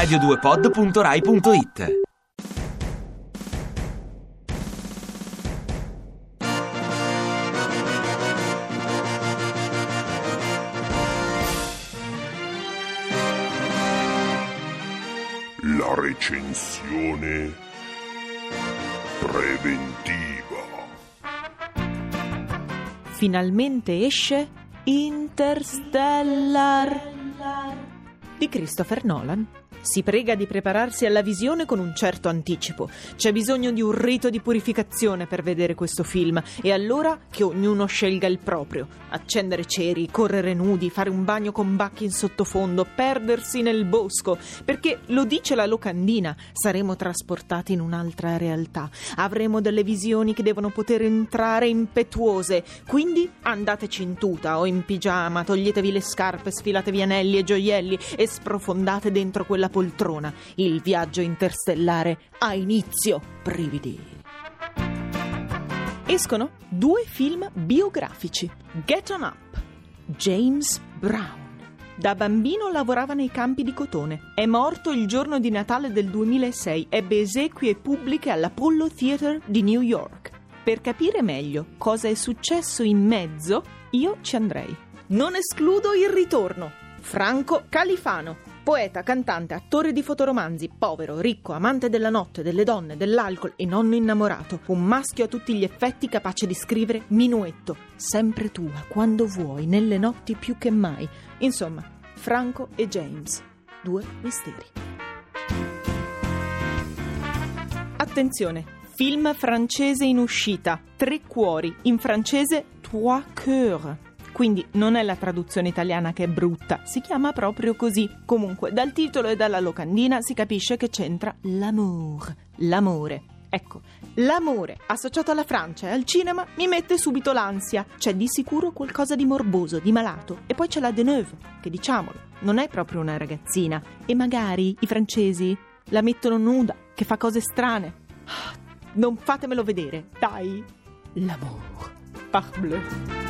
radio2pod.rai.it La recensione preventiva. Finalmente esce Interstellar di Christopher Nolan. Si prega di prepararsi alla visione con un certo anticipo. C'è bisogno di un rito di purificazione per vedere questo film e allora che ognuno scelga il proprio. Accendere ceri, correre nudi, fare un bagno con bacchi in sottofondo, perdersi nel bosco. Perché lo dice la locandina, saremo trasportati in un'altra realtà. Avremo delle visioni che devono poter entrare impetuose. Quindi andateci in tuta o in pigiama, toglietevi le scarpe, sfilatevi anelli e gioielli e sprofondate dentro quella poltrona. Il viaggio interstellare ha inizio. Brividi. Escono due film biografici. Get On Up. James Brown. Da bambino lavorava nei campi di cotone. È morto il giorno di Natale del 2006. Ebbe esequie pubbliche all'Apollo Theater di New York. Per capire meglio cosa è successo in mezzo, io ci andrei. Non escludo il ritorno. Franco Califano, Poeta, cantante, attore di fotoromanzi, povero, ricco, amante della notte, delle donne, dell'alcol e nonno innamorato. Un maschio a tutti gli effetti capace di scrivere minuetto, sempre tua, quando vuoi, nelle notti più che mai. Insomma, Franco e James, due misteri. Attenzione, film francese in uscita, Tre cuori, in francese Trois cœurs. Quindi non è la traduzione italiana che è brutta, si chiama proprio così. Comunque, dal titolo e dalla locandina si capisce che c'entra l'amour, l'amore. Ecco, l'amore associato alla Francia e al cinema mi mette subito l'ansia. C'è di sicuro qualcosa di morboso, di malato. E poi c'è la Deneuve, che diciamolo, non è proprio una ragazzina. E magari i francesi la mettono nuda, che fa cose strane. Non fatemelo vedere, dai. L'amour. Parbleu.